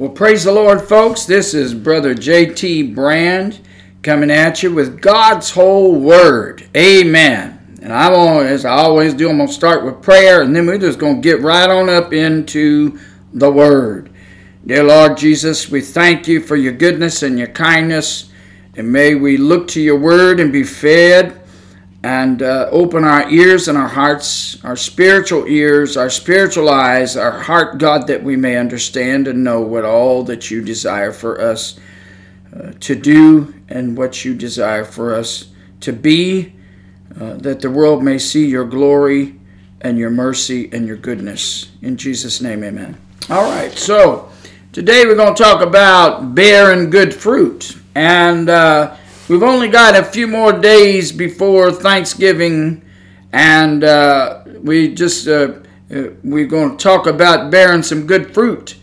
Well, praise the Lord, folks. This is Brother J.T. Brand coming at you with God's whole word. Amen. And I'm on, as I always do, I'm going to start with prayer and then we're just going to get right on up into the word. Dear Lord Jesus, we thank you for your goodness and your kindness. And may we look to your word and be fed and uh, open our ears and our hearts, our spiritual ears, our spiritual eyes, our heart, God, that we may understand and know what all that you desire for us uh, to do and what you desire for us to be, uh, that the world may see your glory and your mercy and your goodness. In Jesus' name, amen. All right, so today we're going to talk about bearing good fruit. And uh, We've only got a few more days before Thanksgiving, and uh, we just uh, uh, we're going to talk about bearing some good fruit.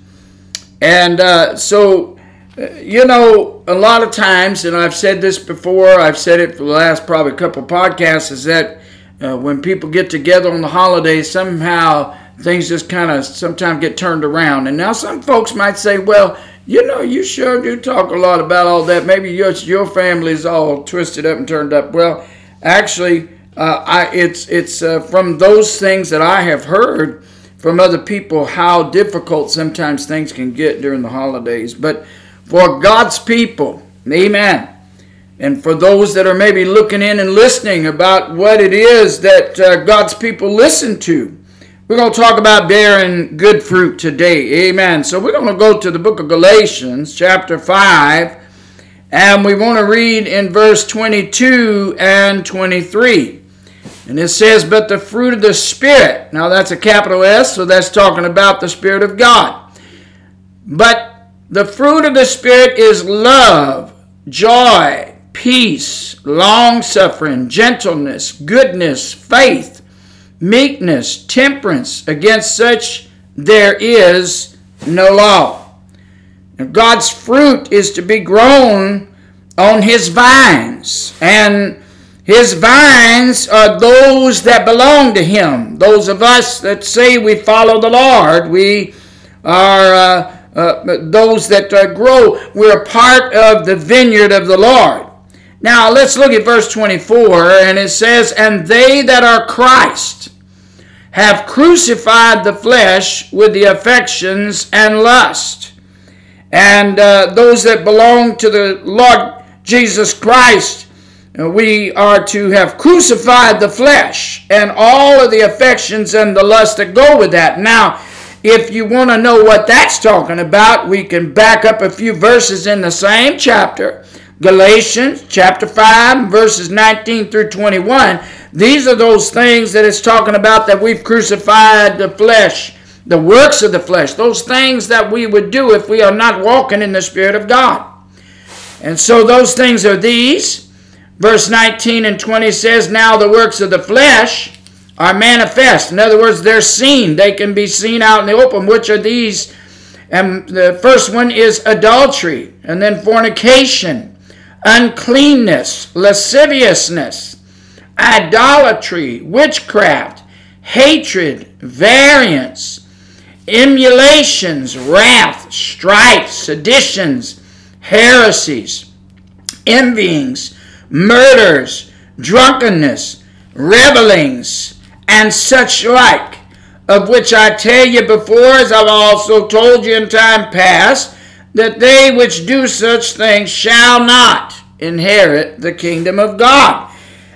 And uh, so, uh, you know, a lot of times, and I've said this before, I've said it for the last probably couple podcasts, is that uh, when people get together on the holidays, somehow things just kind of sometimes get turned around. And now some folks might say, well, you know, you sure do talk a lot about all that. Maybe your your family's all twisted up and turned up. Well, actually, uh, I it's it's uh, from those things that I have heard from other people how difficult sometimes things can get during the holidays. But for God's people, Amen. And for those that are maybe looking in and listening about what it is that uh, God's people listen to, we're going to talk about bearing good fruit today. Amen. So we're going to go to the book of Galatians, chapter 5, and we want to read in verse 22 and 23. And it says, But the fruit of the Spirit, now that's a capital S, so that's talking about the Spirit of God. But the fruit of the Spirit is love, joy, peace, long suffering, gentleness, goodness, faith meekness, temperance. Against such there is no law. God's fruit is to be grown on his vines, and his vines are those that belong to him. Those of us that say we follow the Lord, we are uh, uh, those that uh, grow. We're part of the vineyard of the Lord. Now let's look at verse 24, and it says, And they that are Christ have crucified the flesh with the affections and lust. And uh, those that belong to the Lord Jesus Christ, uh, we are to have crucified the flesh and all of the affections and the lust that go with that. Now, if you want to know what that's talking about, we can back up a few verses in the same chapter. Galatians chapter 5, verses 19 through 21. These are those things that it's talking about that we've crucified the flesh, the works of the flesh, those things that we would do if we are not walking in the Spirit of God. And so those things are these. Verse 19 and 20 says, Now the works of the flesh are manifest. In other words, they're seen. They can be seen out in the open. Which are these? And the first one is adultery, and then fornication, uncleanness, lasciviousness idolatry, witchcraft, hatred, variance, emulations, wrath, strife, seditions, heresies, envyings, murders, drunkenness, revelings, and such like, of which I tell you before, as I've also told you in time past, that they which do such things shall not inherit the kingdom of God.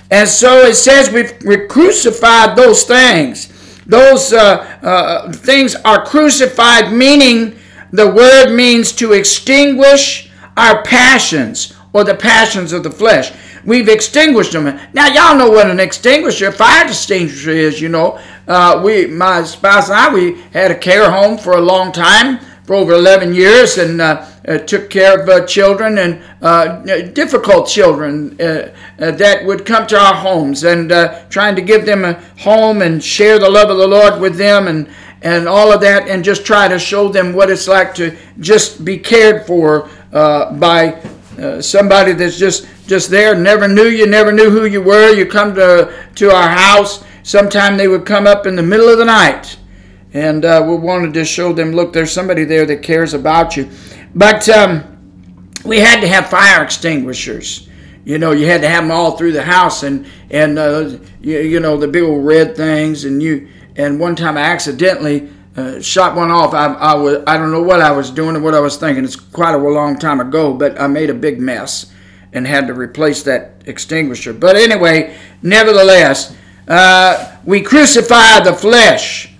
And so it says we've, we crucified those things. Those uh, uh, things are crucified, meaning the word means to extinguish our passions or the passions of the flesh. We've extinguished them. Now, y'all know what an extinguisher, fire extinguisher is, you know. Uh, we, my spouse and I, we had a care home for a long time for over 11 years and uh, uh, took care of uh, children and uh, difficult children uh, uh, that would come to our homes and trying to give them a home and share the love of the Lord with them and, and all of that and just try to show them what it's like to just be cared for by somebody that's just just there. Never knew you never knew who you were. You come to to our house. Sometime they would come up in the middle of the night and uh, we wanted to show them, look, there's somebody there that cares about you. But um, we had to have fire extinguishers. You know, you had to have them all through the house, and and uh, you, you know the big old red things. And you and one time I accidentally uh, shot one off. I, I was I don't know what I was doing or what I was thinking. It's quite a long time ago, but I made a big mess and had to replace that extinguisher. But anyway, nevertheless, uh, we crucify the flesh.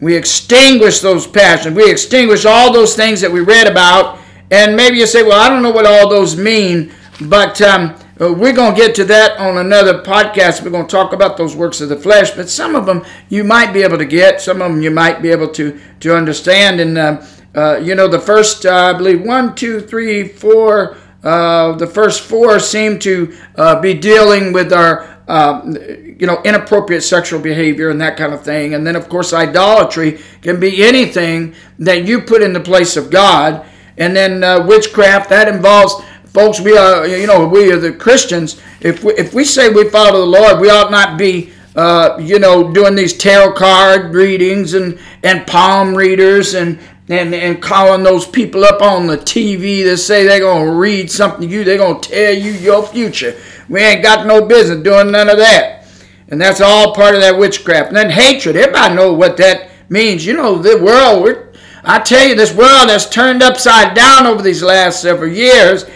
We extinguish those passions. We extinguish all those things that we read about. And maybe you say, well, I don't know what all those mean, but um, uh, we're going to get to that on another podcast. We're going to talk about those works of the flesh, but some of them you might be able to get, some of them you might be able to, to understand. And, uh, uh, you know, the first, uh, I believe, one, two, three, four, uh, the first four seem to uh, be dealing with our uh, you know, inappropriate sexual behavior and that kind of thing. And then, of course, idolatry can be anything that you put in the place of God. And then uh, witchcraft that involves, folks. We are, you know, we are the Christians. If we, if we say we follow the Lord, we ought not be. Uh, you know, doing these tarot card readings and, and palm readers and, and, and calling those people up on the TV that say they're going to read something to you, they're going to tell you your future. We ain't got no business doing none of that. And that's all part of that witchcraft. And then hatred. Everybody know what that means. You know, the world, I tell you, this world has turned upside down over these last several years.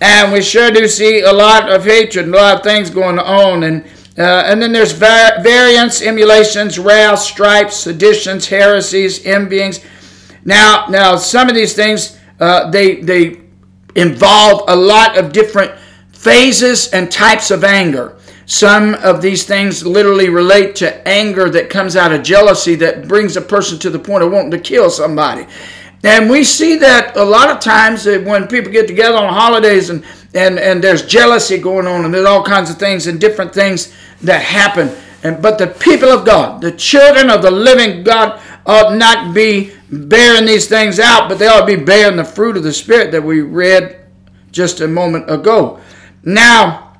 And we sure do see a lot of hatred and a lot of things going on. And uh, and then there's var- variance, emulations, wrath, stripes, seditions, heresies, envyings. Now, now some of these things uh, they they involve a lot of different phases and types of anger. Some of these things literally relate to anger that comes out of jealousy that brings a person to the point of wanting to kill somebody. And we see that a lot of times when people get together on holidays and, and, and there's jealousy going on and there's all kinds of things and different things that happen. And, but the people of God, the children of the living God, ought not be bearing these things out, but they ought to be bearing the fruit of the Spirit that we read just a moment ago. Now,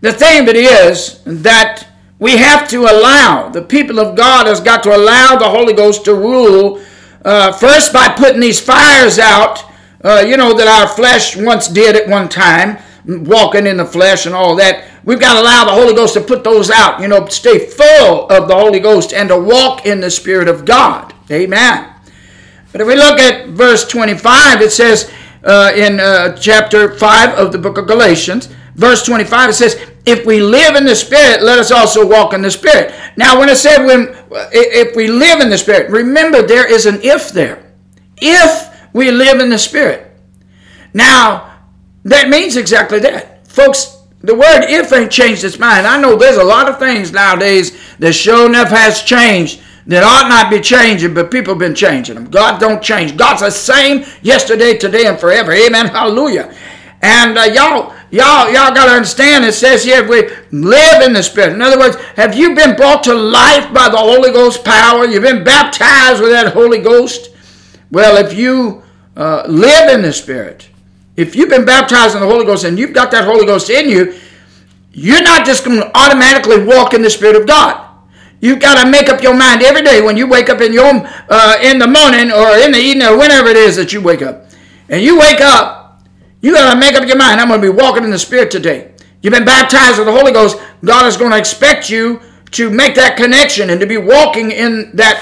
the thing of it is that we have to allow, the people of God has got to allow the Holy Ghost to rule, uh, first by putting these fires out, uh, you know, that our flesh once did at one time, walking in the flesh and all that. We've got to allow the Holy Ghost to put those out, you know, stay full of the Holy Ghost and to walk in the Spirit of God. Amen. But if we look at verse 25, it says, uh, in uh, chapter 5 of the book of Galatians, verse 25, it says, If we live in the Spirit, let us also walk in the Spirit. Now, when it said, when, if we live in the Spirit, remember there is an if there. If we live in the Spirit. Now, that means exactly that. Folks, the word if ain't changed its mind. I know there's a lot of things nowadays that sure enough has changed that ought not be changing, but people have been changing them. God don't change. God's the same yesterday, today, and forever. Amen. Hallelujah. And uh, y'all, y'all, y'all got to understand. It says here, we live in the Spirit. In other words, have you been brought to life by the Holy Ghost power? You've been baptized with that Holy Ghost. Well, if you uh, live in the Spirit, if you've been baptized in the Holy Ghost and you've got that Holy Ghost in you, you're not just going to automatically walk in the Spirit of God. You've got to make up your mind every day when you wake up in your uh, in the morning or in the evening or whenever it is that you wake up. And you wake up, you got to make up your mind. I'm going to be walking in the Spirit today. You've been baptized with the Holy Ghost. God is going to expect you to make that connection and to be walking in that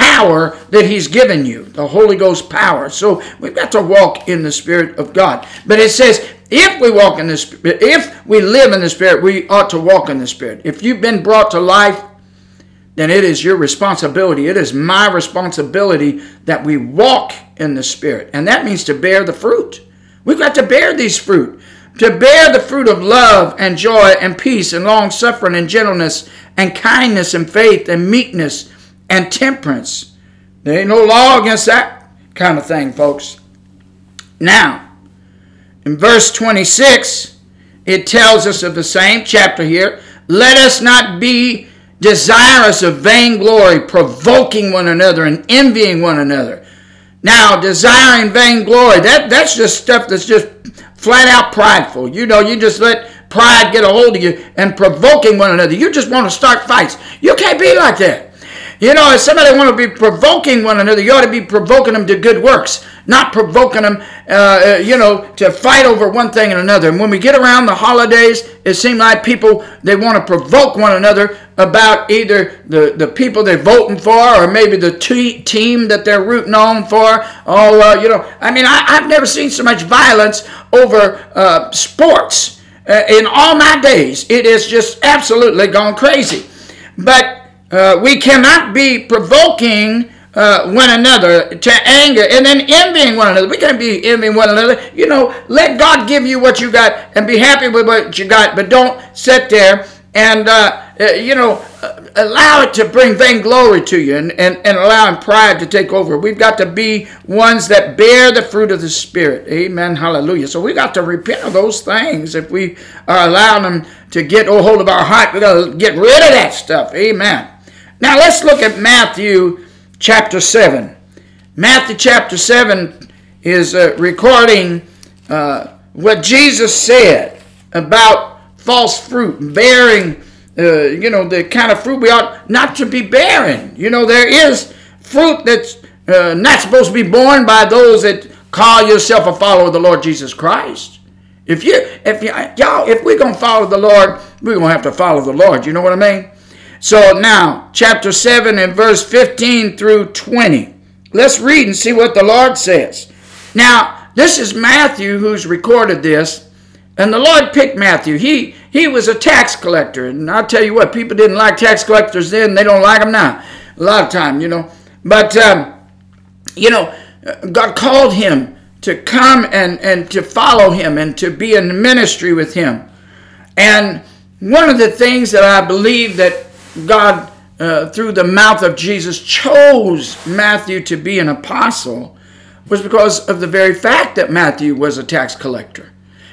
power that He's given you, the Holy Ghost power. So we've got to walk in the Spirit of God. But it says, if we walk in the Spirit, if we live in the Spirit, we ought to walk in the Spirit. If you've been brought to life then it is your responsibility. It is my responsibility that we walk in the Spirit. And that means to bear the fruit. We've got to bear these fruit. To bear the fruit of love and joy and peace and long suffering and gentleness and kindness and faith and meekness and temperance. There ain't no law against that kind of thing, folks. Now, in verse 26, it tells us of the same chapter here let us not be desirous of vainglory, provoking one another and envying one another. Now, desiring vainglory, that, that's just stuff that's just flat out prideful. You know, you just let pride get a hold of you and provoking one another. You just want to start fights. You can't be like that. You know, if somebody want to be provoking one another, you ought to be provoking them to good works, not provoking them, uh, uh, you know, to fight over one thing and another. And when we get around the holidays, it seems like people they want to provoke one another about either the, the people they're voting for or maybe the t- team that they're rooting on for. Oh, uh, you know, I mean, I, have never seen so much violence over uh, sports uh, in all my days. It is just absolutely gone crazy. But uh, we cannot be provoking uh, one another to anger and then envying one another. We can't be envying one another. You know, let God give you what you got and be happy with what you got, but don't sit there and, uh, uh you know, uh, allow it to bring vainglory to you and, and, and allowing pride to take over. We've got to be ones that bear the fruit of the Spirit. Amen. Hallelujah. So we've got to repent of those things if we are allowing them to get a hold of our heart. we got to get rid of that stuff. Amen. Now let's look at Matthew chapter 7. Matthew chapter 7 is uh, recording uh, what Jesus said about false fruit, bearing, uh, you know, the kind of fruit we ought not to be bearing. You know, there is fruit that's uh, not supposed to be borne by those that call yourself a follower of the Lord Jesus Christ. If you, if you, y'all, if we're gonna follow the Lord, we're gonna have to follow the Lord. You know what I mean? So now, chapter 7 and verse 15 through 20. Let's read and see what the Lord says. Now, this is Matthew who's recorded this. And the Lord picked Matthew. He he was a tax collector. And I'll tell you what, people didn't like tax collectors then, they don't like them now. A lot of time, you know. But um, you know, God called him to come and, and to follow him and to be in ministry with him. And one of the things that I believe that God, uh, through the mouth of Jesus, chose Matthew to be an apostle was because of the very fact that Matthew was a tax collector.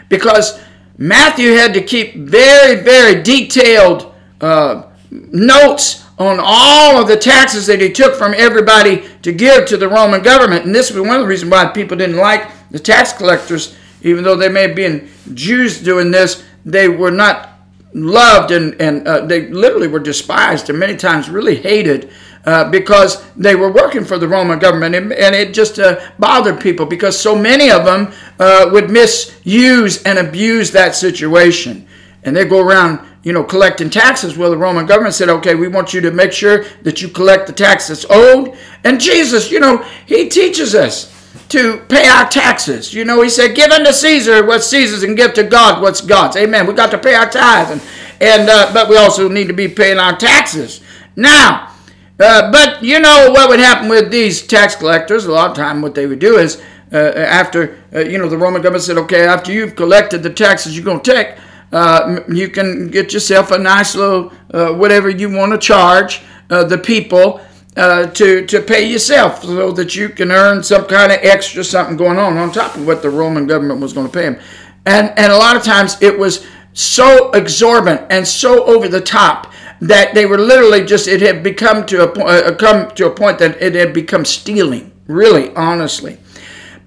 Because Matthew had to keep very, very detailed uh, notes on all of the taxes that he took from everybody to give to the Roman government. And this was one of the reasons why people didn't like the tax collectors, even though they may have been Jews doing this, they were not loved and, and uh, they literally were despised and many times really hated uh, because they were working for the Roman government and, and it just uh, bothered people because so many of them uh, would misuse and abuse that situation. And they go around, you know, collecting taxes. Well, the Roman government said, okay, we want you to make sure that you collect the tax that's owed. And Jesus, you know, he teaches us to pay our taxes. You know, he said, Give unto Caesar what's Caesar's and give to God what's God's. Amen. We got to pay our tithes, and, and uh, but we also need to be paying our taxes. Now, uh, but you know what would happen with these tax collectors? A lot of time, what they would do is, uh, after uh, you know, the Roman government said, "Okay, after you've collected the taxes you're going to take, uh, you can get yourself a nice little uh, whatever you want to charge the people." Uh, to, to pay yourself so that you can earn some kind of extra something going on on top of what the Roman government was going to pay him. And, and a lot of times it was so exorbitant and so over the top that they were literally just, it had become to a, point, uh, come to a point that it had become stealing, really, honestly.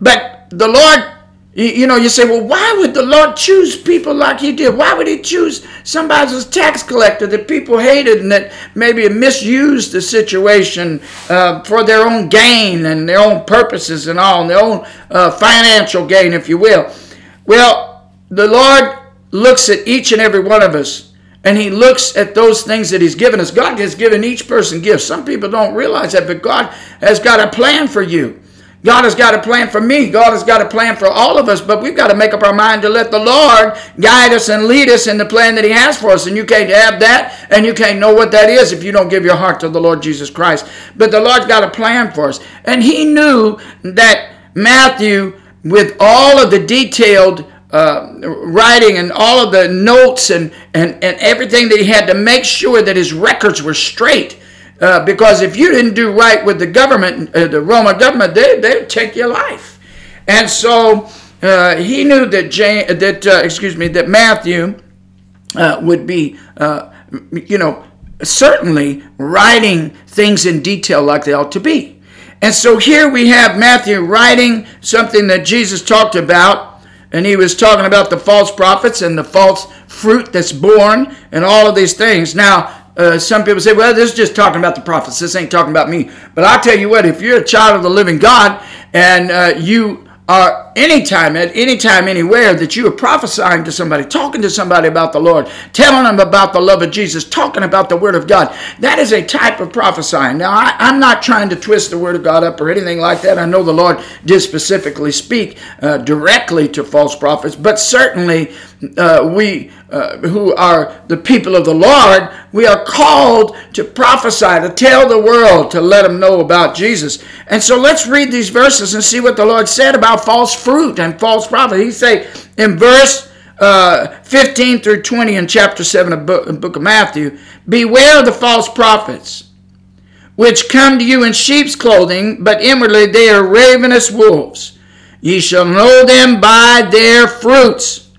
But the Lord you, know, you say, well, why would the Lord choose people like He did? Why would He choose somebody who's a tax collector that people hated and that maybe misused the situation uh, for their own gain and their own purposes and all, and their own uh, financial gain, if you will? Well, the Lord looks at each and every one of us and he looks at those things that he's given us. God has given each person gifts. Some people don't realize that, but God has got a plan for you. God has got a plan for me. God has got a plan for all of us, but we've got to make up our mind to let the Lord guide us and lead us in the plan that He has for us. And you can't have that and you can't know what that is if you don't give your heart to the Lord Jesus Christ. But the Lord's got a plan for us. And He knew that Matthew, with all of the detailed uh, writing and all of the notes and, and, and everything that he had to make sure that his records were straight uh, because if you didn't do right with the government, uh, the Roman government, they, they'd take your life. And so uh, he knew that, Jane, that uh, excuse me, that Matthew uh, would be, uh, you know, certainly writing things in detail like they ought to be. And so here we have Matthew writing something that Jesus talked about, and he was talking about the false prophets and the false fruit that's born and all of these things. Now, uh, some people say, well, this is just talking about the prophets. This ain't talking about me. But I tell you what, if you're a child of the living God and uh, you are anytime, at any time, anywhere that you are prophesying to somebody, talking to somebody about the Lord, telling them about the love of Jesus, talking about the Word of God, that is a type of prophesying. Now, I, am not trying to twist the Word of God up or anything like that. I know the Lord did specifically speak uh, directly to false prophets, but certainly uh, we uh, who are the people of the Lord, we are called to prophesy, to tell the world, to let them know about Jesus. And so let's read these verses and see what the Lord said about false fruit and false prophet. He say in verse uh, 15 through 20 in chapter 7 of book, book of Matthew, Beware of the false prophets, which come to you in sheep's clothing, but inwardly they are ravenous wolves. Ye shall know them by their fruits.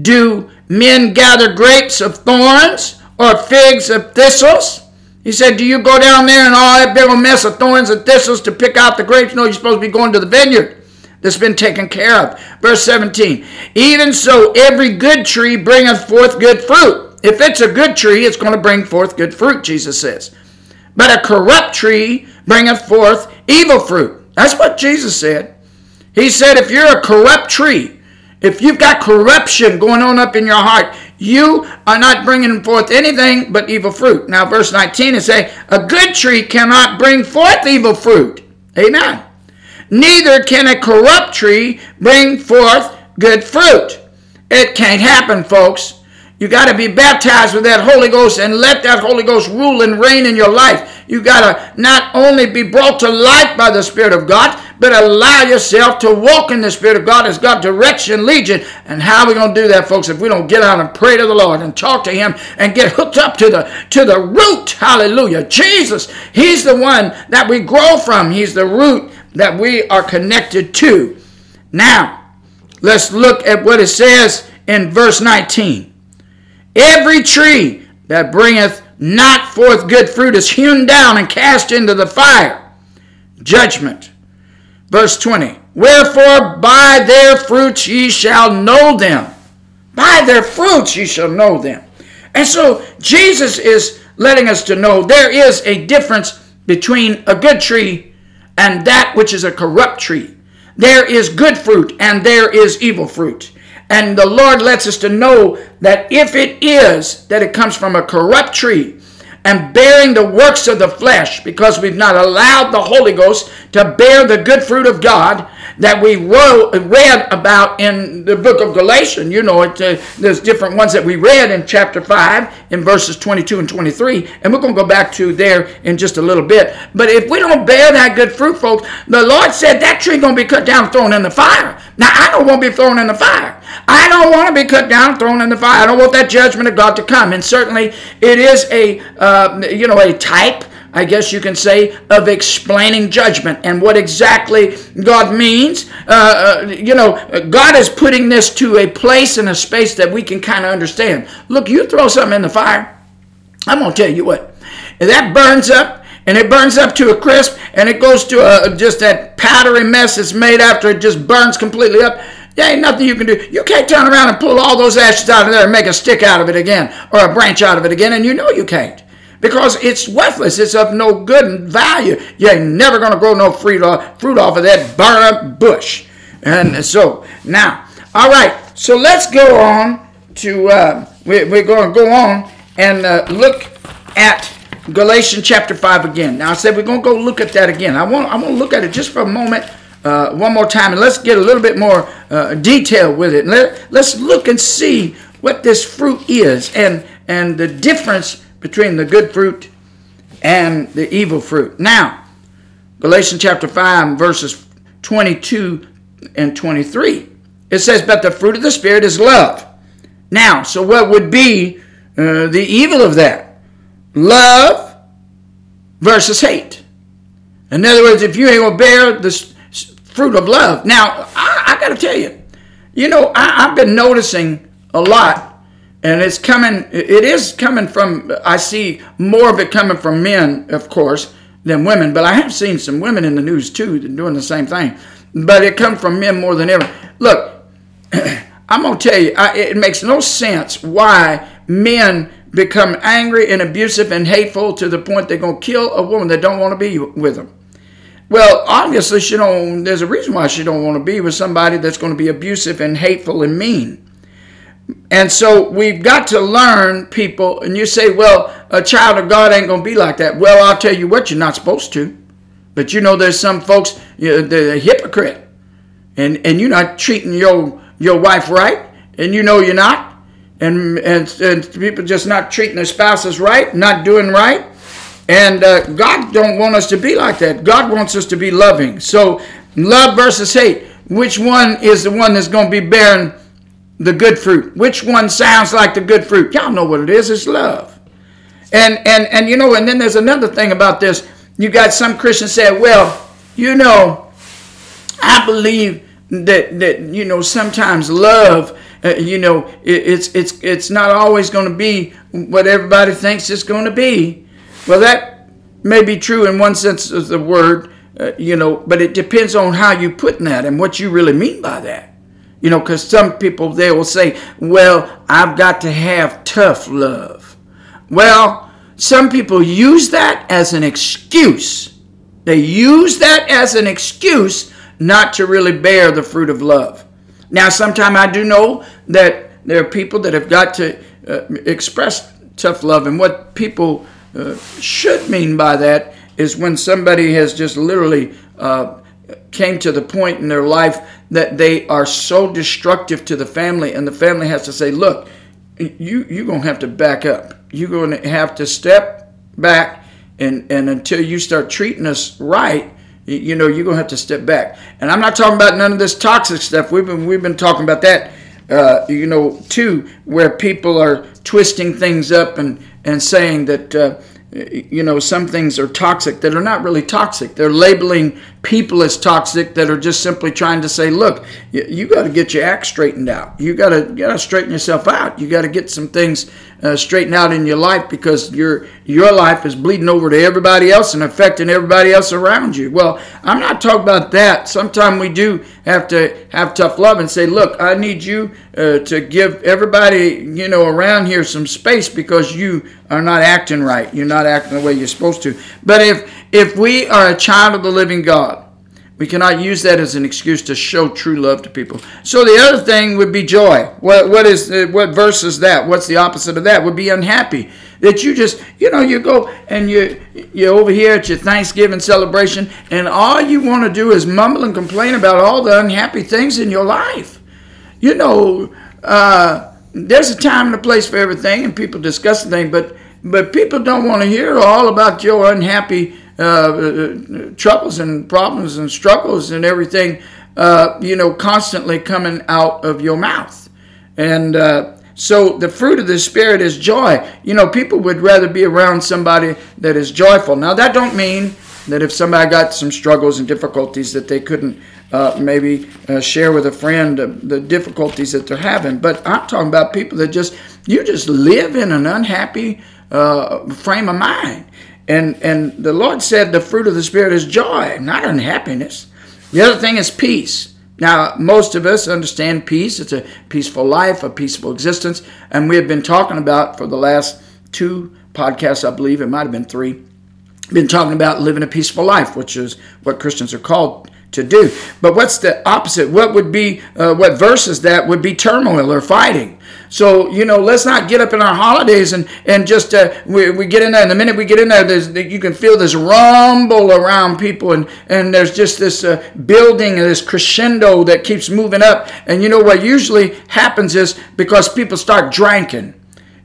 Do men gather grapes of thorns or figs of thistles? He said, Do you go down there and all that big old mess of thorns and thistles to pick out the grapes? No, you're supposed to be going to the vineyard that's been taken care of. Verse 17 Even so, every good tree bringeth forth good fruit. If it's a good tree, it's going to bring forth good fruit, Jesus says. But a corrupt tree bringeth forth evil fruit. That's what Jesus said. He said, If you're a corrupt tree, if you've got corruption going on up in your heart, you are not bringing forth anything but evil fruit. Now, verse 19 is saying, A good tree cannot bring forth evil fruit. Amen. Neither can a corrupt tree bring forth good fruit. It can't happen, folks. You got to be baptized with that Holy Ghost and let that Holy Ghost rule and reign in your life. You got to not only be brought to life by the Spirit of God, but allow yourself to walk in the Spirit of God as God directs and leads you. And how are we going to do that, folks, if we don't get out and pray to the Lord and talk to Him and get hooked up to the to the root? Hallelujah. Jesus, He's the one that we grow from. He's the root that we are connected to. Now, let's look at what it says in verse 19. Every tree that bringeth not forth good fruit is hewn down and cast into the fire. Judgment. Verse 20. Wherefore by their fruits ye shall know them. By their fruits ye shall know them. And so Jesus is letting us to know there is a difference between a good tree and that which is a corrupt tree. There is good fruit and there is evil fruit. And the Lord lets us to know that if it is that it comes from a corrupt tree and bearing the works of the flesh, because we've not allowed the Holy Ghost to bear the good fruit of God, that we read about in the book of Galatians. You know, it, uh, there's different ones that we read in chapter 5 in verses 22 and 23, and we're going to go back to there in just a little bit. But if we don't bear that good fruit, folks, the Lord said that tree going to be cut down thrown in the fire. Now, I don't want to be thrown in the fire. I don't want to be cut down thrown in the fire. I don't want that judgment of God to come. And certainly it is a, uh, you know, a type I guess you can say, of explaining judgment and what exactly God means. Uh, uh, you know, God is putting this to a place and a space that we can kind of understand. Look, you throw something in the fire, I'm going to tell you what, that burns up, and it burns up to a crisp, and it goes to a, just that powdery mess it's made after it just burns completely up. There ain't nothing you can do. You can't turn around and pull all those ashes out of there and make a stick out of it again or a branch out of it again, and you know you can't because it's worthless. It's of no good value. You ain't never going to grow no fruit off, of that burn up bush. And so now, all right. So let's go on to uh, we, we're going to go on and uh, look at Galatians chapter five again. Now I said we're going to go look at that again. I want I want to look at it just for a moment. Uh, one more time and let's get a little bit more uh, detail with it. Let, let's look and see what this fruit is and and the difference between the good fruit and the evil fruit. Now, Galatians chapter 5, verses 22 and 23. It says, But the fruit of the Spirit is love. Now, so what would be uh, the evil of that? Love versus hate. In other words, if you ain't to bear the fruit of love. Now, I, I got to tell you, you know, I, I've been noticing a lot and it's coming it is coming from i see more of it coming from men of course than women but i have seen some women in the news too doing the same thing but it comes from men more than ever look i'm going to tell you I, it makes no sense why men become angry and abusive and hateful to the point they're going to kill a woman that don't want to be with them. Well, obviously she don't. There's a reason why she don't want to be with somebody that's going to be abusive and hateful and mean. And so we've got to learn people. And you say, well, a child of God ain't going to be like that. Well, I'll tell you what, you're not supposed to. But you know, there's some folks, you know, they're a hypocrite, and and you're not treating your your wife right, and you know you're not, and and, and people just not treating their spouses right, not doing right, and uh, God don't want us to be like that. God wants us to be loving. So love versus hate. Which one is the one that's going to be bearing the good fruit? Which one sounds like the good fruit? Y'all know what it is. It's love. And and and you know, and then there's another thing about this you got some Christians say, well, you know, I believe that that you know sometimes love, uh, you know, it, it's it's it's not always going to be what everybody thinks it's going to be. Well, that may be true in one sense of the word, uh, you know, but it depends on how you put that and what you really mean by that. You know, because some people they will say, well, I've got to have tough love. Well, some people use that as an excuse. They use that as an excuse not to really bear the fruit of love. Now, sometimes I do know that there are people that have got to uh, express tough love, and what people uh, should mean by that is when somebody has just literally uh, came to the point in their life that they are so destructive to the family, and the family has to say, "Look, you you're gonna have to back up. You're gonna have to step back, and and until you start treating us right, you know you're gonna have to step back. And I'm not talking about none of this toxic stuff. We've been we've been talking about that, uh, you know, too, where people are twisting things up and and saying that. Uh, you know, some things are toxic that are not really toxic. They're labeling people as toxic that are just simply trying to say, look, you, you got to get your act straightened out. You got to got to straighten yourself out. You got to get some things uh, straightened out in your life because your your life is bleeding over to everybody else and affecting everybody else around you. Well, I'm not talking about that. Sometimes we do have to have tough love and say, look, I need you uh, to give everybody you know around here some space because you are not acting right. You're not acting the way you're supposed to. But if if we are a child of the living God we cannot use that as an excuse to show true love to people. So the other thing would be joy. What what is uh, what verse is that? What's the opposite of that? Would be unhappy. That you just you know you go and you you're over here at your Thanksgiving celebration and all you want to do is mumble and complain about all the unhappy things in your life. You know, uh, there's a time and a place for everything, and people discuss the thing, but but people don't want to hear all about your unhappy uh, uh, troubles and problems and struggles and everything, uh, you know, constantly coming out of your mouth. And uh, so the fruit of the Spirit is joy. You know, people would rather be around somebody that is joyful. Now, that don't mean that if somebody got some struggles and difficulties that they couldn't uh, maybe uh, share with a friend uh, the difficulties that they're having. But I'm talking about people that just you just live in an unhappy uh, frame of mind. And, and the Lord said the fruit of the Spirit is joy, not unhappiness. The other thing is peace. Now, most of us understand peace. It's a peaceful life, a peaceful existence. And we have been talking about for the last two podcasts, I believe, it might have been three, been talking about living a peaceful life, which is what Christians are called to do. But what's the opposite? What would be, uh, what verses that would be turmoil or fighting? So, you know, let's not get up in our holidays and, and just, uh, we, we get in there, and the minute we get in there, there's, you can feel this rumble around people, and, and there's just this uh, building, this crescendo that keeps moving up. And you know what usually happens is because people start drinking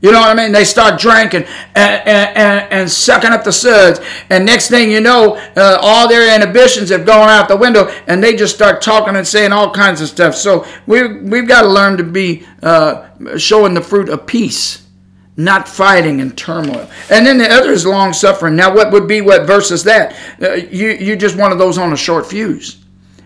you know what I mean? They start drinking and, and, and, sucking up the suds. And next thing you know, uh, all their inhibitions have gone out the window and they just start talking and saying all kinds of stuff. So we, we've got to learn to be uh, showing the fruit of peace, not fighting and turmoil. And then the other is long suffering. Now, what would be what verse is that? Uh, you, you just one of those on a short fuse.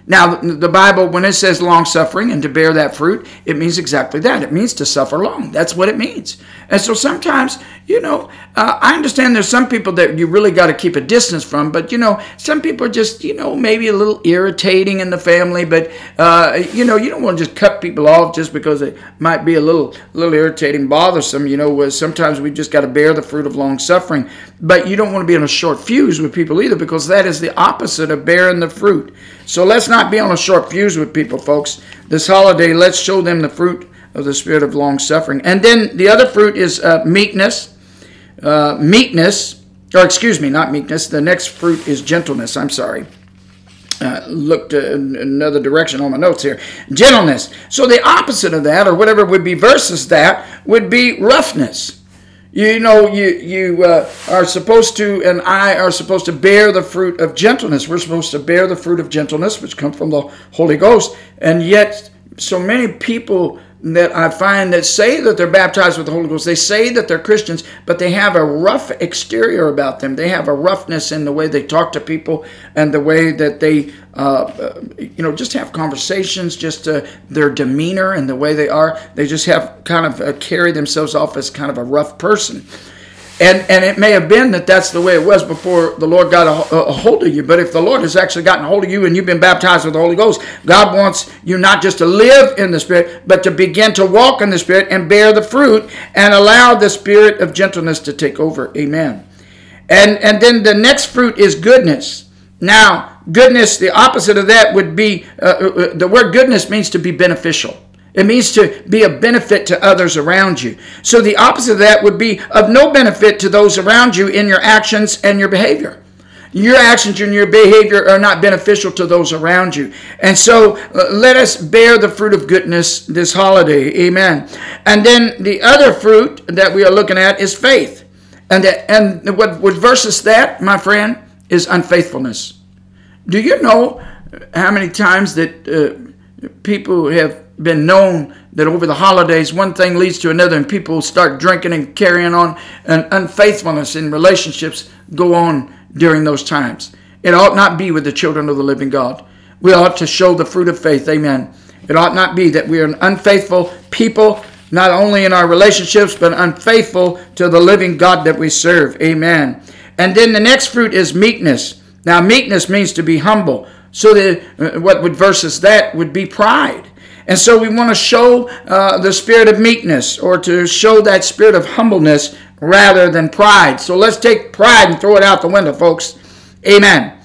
Now, the Bible, when it says long suffering and to bear that fruit, it means exactly that. It means to suffer long. That's what it means. And so sometimes, you know, uh, I understand there's some people that you really got to keep a distance from, but, you know, some people are just, you know, maybe a little irritating in the family, but, uh, you know, you don't want to just cut people off just because it might be a little, little irritating, bothersome. You know, sometimes we just got to bear the fruit of long suffering, but you don't want to be on a short fuse with people either because that is the opposite of bearing the fruit. So let's not be on a short fuse with people, folks. This holiday, let's show them the fruit of the spirit of long suffering. And then the other fruit is uh, meekness. Uh, meekness, or excuse me, not meekness. The next fruit is gentleness. I'm sorry. Uh, looked another direction on my notes here. Gentleness. So the opposite of that, or whatever would be versus that, would be roughness. You know, you you uh, are supposed to, and I are supposed to bear the fruit of gentleness. We're supposed to bear the fruit of gentleness, which come from the Holy Ghost. And yet, so many people that I find that say that they're baptized with the Holy Ghost. They say that they're Christians, but they have a rough exterior about them. They have a roughness in the way they talk to people and the way that they, uh, uh you know, just have conversations, just uh, their demeanor and the way they are. They just have kind of uh, carry themselves off as kind of a rough person. And, and it may have been that that's the way it was before the Lord got a, a, hold of you. But if the Lord has actually gotten a hold of you and you've been baptized with the Holy Ghost, God wants you not just to live in the Spirit, but to begin to walk in the Spirit and bear the fruit and allow the Spirit of gentleness to take over. Amen. And, and then the next fruit is goodness. Now, goodness, the opposite of that would be uh, uh, uh the word goodness means to be beneficial. It means to be a benefit to others around you. So the opposite of that would be of no benefit to those around you in your actions and your behavior. Your actions and your behavior are not beneficial to those around you. And so uh, let us bear the fruit of goodness this holiday. Amen. And then the other fruit that we are looking at is faith. And, that, and what, what versus that, my friend, is unfaithfulness. Do you know how many times that uh, people have been known that over the holidays one thing leads to another and people start drinking and carrying on and unfaithfulness in relationships go on during those times. It ought not be with the children of the living god. We ought to show the fruit of faith amen. It ought not be that we are an unfaithful people not only in our relationships but unfaithful to the living god that we serve amen. And then the next fruit is meekness. Now meekness means to be humble so that uh, what would versus that would be pride and so we want to show uh, the spirit of meekness or to show that spirit of humbleness rather than pride. So let's take pride and throw it out the window, folks. Amen.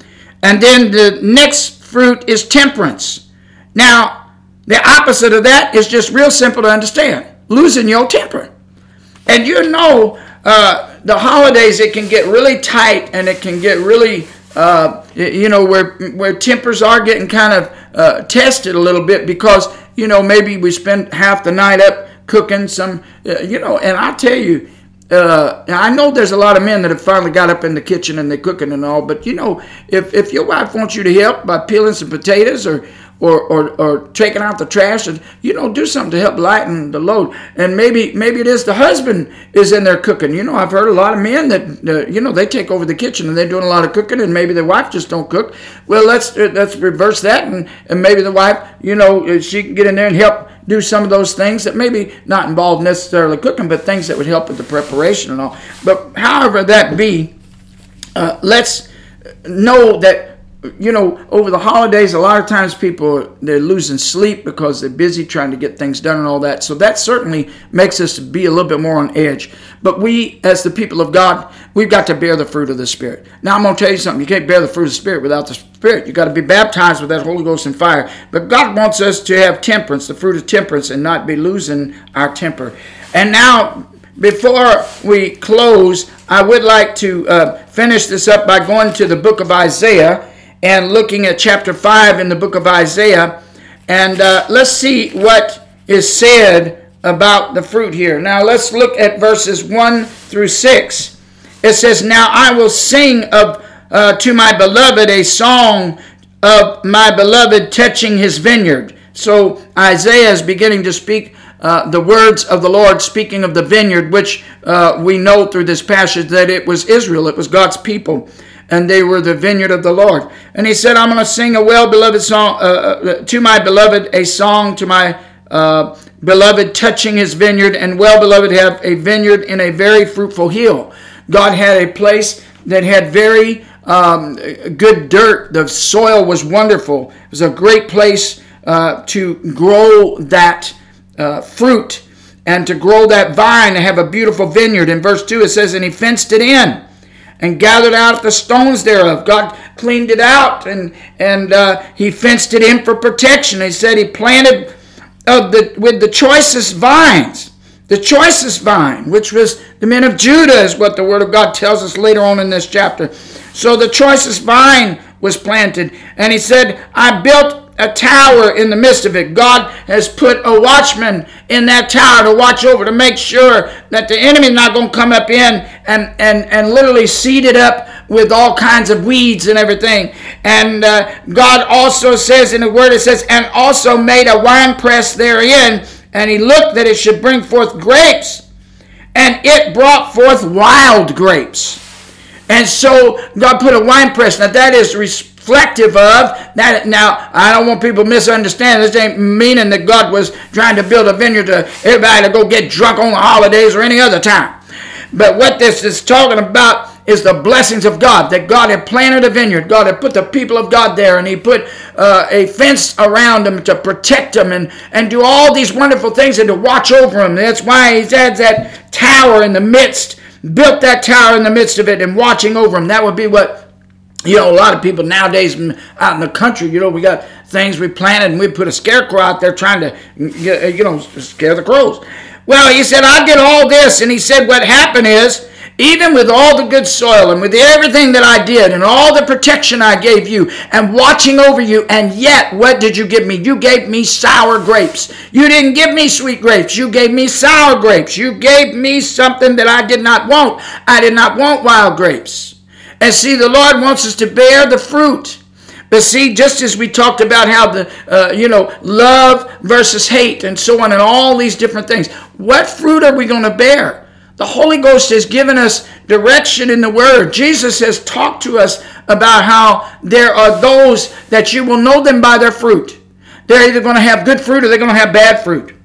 And then the next fruit is temperance. Now, the opposite of that is just real simple to understand losing your temper. And you know, uh, the holidays, it can get really tight and it can get really uh, you know, where where tempers are getting kind of uh, tested a little bit because you know maybe we spend half the night up cooking some, uh, you know, and I tell you. Uh, I know there's a lot of men that have finally got up in the kitchen and they're cooking and all, but you know, if, if your wife wants you to help by peeling some potatoes or or, or, or taking out the trash and you know do something to help lighten the load. And maybe maybe it is the husband is in there cooking. You know i've heard a lot of men that uh, you know they take over the kitchen and they're doing a lot of cooking and maybe their wife just don't cook. Well let's uh, let's reverse that and, and maybe the wife you know uh, she can get in there and help do some of those things that maybe not involve necessarily cooking but things that would help with the preparation and all. But however that be uh, let's know that you know, over the holidays, a lot of times people they're losing sleep because they're busy trying to get things done and all that. So that certainly makes us be a little bit more on edge. But we, as the people of God, we've got to bear the fruit of the Spirit. Now I'm to tell you something: you can't bear the fruit of the Spirit without the Spirit. You got to be baptized with that Holy Ghost and fire. But God wants us to have temperance, the fruit of temperance, and not be losing our temper. And now, before we close, I would like to uh, finish this up by going to the book of Isaiah and looking at chapter 5 in the book of Isaiah. And uh, let's see what is said about the fruit here. Now let's look at verses 1 through 6. It says, Now I will sing of uh, to my beloved a song of my beloved touching his vineyard. So Isaiah is beginning to speak uh, the words of the Lord, speaking of the vineyard, which uh, we know through this passage that it was Israel, it was God's people. And they were the vineyard of the Lord. And he said, I'm going to sing a well beloved song uh, uh, to my beloved, a song to my uh, beloved touching his vineyard, and well beloved have a vineyard in a very fruitful hill. God had a place that had very um, good dirt. The soil was wonderful. It was a great place uh, to grow that uh, fruit and to grow that vine and have a beautiful vineyard. In verse 2, it says, And he fenced it in and gathered out the stones thereof. God cleaned it out and, and uh, he fenced it in for protection. He said he planted of the, with the choicest vines. The choicest vine, which was the men of Judah, is what the Word of God tells us later on in this chapter. So the choicest vine was planted. And he said, I built a tower in the midst of it. God has put a watchman in that tower to watch over, to make sure that the enemy is not going to come up in and, and, and literally seed it up with all kinds of weeds and everything. And uh, God also says in the word, it says, and also made a wine press therein, and he looked that it should bring forth grapes, and it brought forth wild grapes. And so God put a wine press. Now that is reflective of that. Now, I don't want people to misunderstand. This ain't meaning that God was trying to build a vineyard to everybody to go get drunk on the holidays or any other time. But what this is talking about is the blessings of God. That God had planted a vineyard. God had put the people of God there, and He put uh, a fence around them to protect them and, and do all these wonderful things and to watch over them. That's why He has that tower in the midst, built that tower in the midst of it, and watching over them. That would be what you know, a lot of people nowadays out in the country, you know, we got things we planted and we put a scarecrow out there trying to, mm, uh, you know, scare the crows. Well, he said, I did all this. And he said, what happened is, even with all the good soil and with everything that I did and all the protection I gave you and watching over you, and yet what did you give me? You gave me sour grapes. You didn't give me sweet grapes. You gave me sour grapes. You gave me something that I did not want. I did not want wild grapes. And see, the Lord wants us to bear the fruit. But see, just as we talked about how the, uh, you know, love versus hate and so on and all these different things, what fruit are we going to bear? The Holy Ghost has given us direction in the Word. Jesus has talked to us about how there are those that you will know them by their fruit. They're either going to have good fruit or they're going to have bad fruit.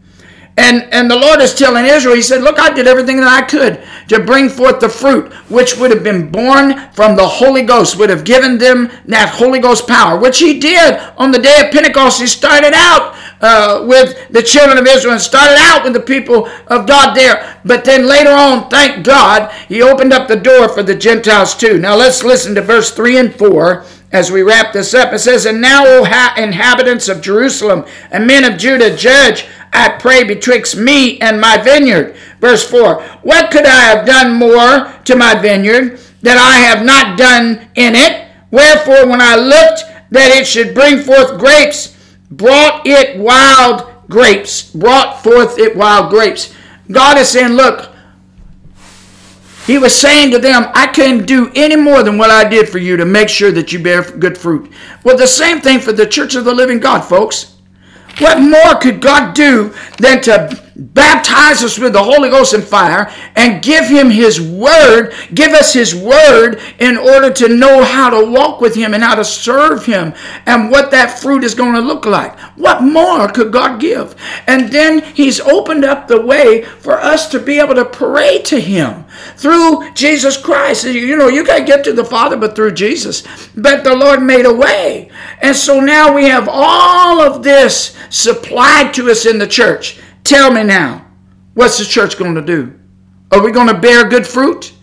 And, and the Lord is telling Israel, He said, Look, I did everything that I could to bring forth the fruit, which would have been borne from the Holy Ghost, would have given them that Holy Ghost power, which He did on the day of Pentecost. He started out uh, with the children of Israel and started out with the people of God there. But then later on, thank God, He opened up the door for the Gentiles too. Now let's listen to verse 3 and 4 as we wrap this up. It says, And now, O inhabitants of Jerusalem and men of Judah, judge I pray betwixt me and my vineyard. Verse 4 What could I have done more to my vineyard that I have not done in it? Wherefore, when I looked that it should bring forth grapes, brought it wild grapes. Brought forth it wild grapes. God is saying, Look, he was saying to them, I couldn't do any more than what I did for you to make sure that you bear good fruit. Well, the same thing for the church of the living God, folks. What more could God do than to baptize us with the Holy Ghost and fire and give Him His Word, give us His Word in order to know how to walk with Him and how to serve Him and what that fruit is going to look like? What more could God give? And then He's opened up the way for us to be able to pray to Him through Jesus Christ. You know, you can't get to the Father but through Jesus. But the Lord made a way. And so now we have all of this supplied to us in the church. Tell me now, what's the church going to do? Are we going to bear good fruit?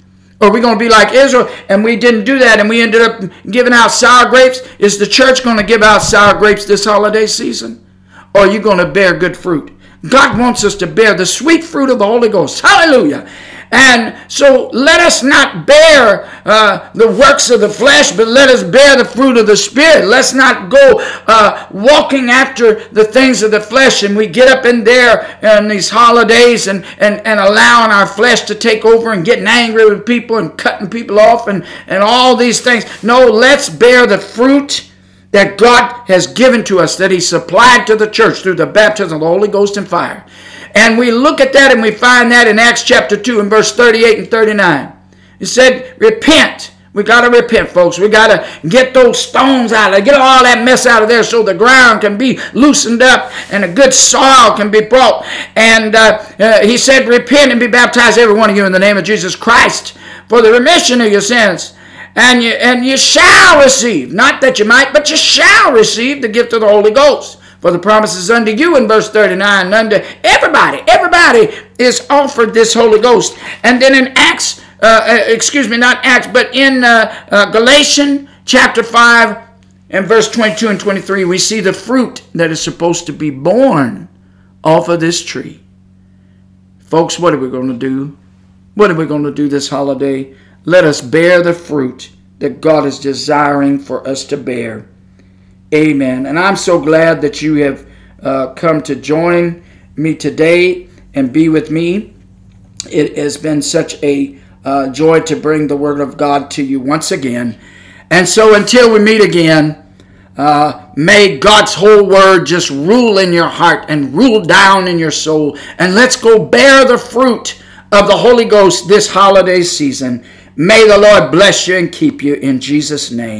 Are we going to be like Israel and we didn't do that and we ended up giving out sour grapes? Is the church going to give out sour grapes this holiday season? Or are you going to bear good fruit? God wants us to bear the sweet fruit of the Holy Ghost. Hallelujah. And so let us not bear uh, the works of the flesh, but let us bear the fruit of the Spirit. Let's not go uh, walking after the things of the flesh and we get up in there on these holidays and, and, and allowing our flesh to take over and getting angry with people and cutting people off and, and all these things. No, let's bear the fruit that God has given to us, that He supplied to the church through the baptism of the Holy Ghost and fire. And we look at that and we find that in Acts chapter 2 and verse 38 and 39. It said, Repent We got to repent, folks. We got to get those stones out of there. get all that mess out of there so the ground can be loosened up and a good soil can be brought. And uh, uh, he said, Repent and be baptized, every one of you, in the name of Jesus Christ for the remission of your sins. And you, and you shall receive, not that you might, but you shall receive the gift of the Holy Ghost. For the promises unto you in verse 39, and unto everybody, everybody is offered this Holy Ghost. And then in Acts, uh, uh excuse me, not Acts, but in uh, uh, Galatians chapter 5 and verse 22 and 23, we see the fruit that is supposed to be borne off of this tree. Folks, what are we going to do? What are we going to do this holiday? Let us bear the fruit that God is desiring for us to bear. Amen. And I'm so glad that you have uh, come to join me today and be with me. It has been such a uh, joy to bring the Word of God to you once again. And so until we meet again, uh, may God's whole Word just rule in your heart and rule down in your soul. And let's go bear the fruit of the Holy Ghost this holiday season. May the Lord bless you and keep you in Jesus' name.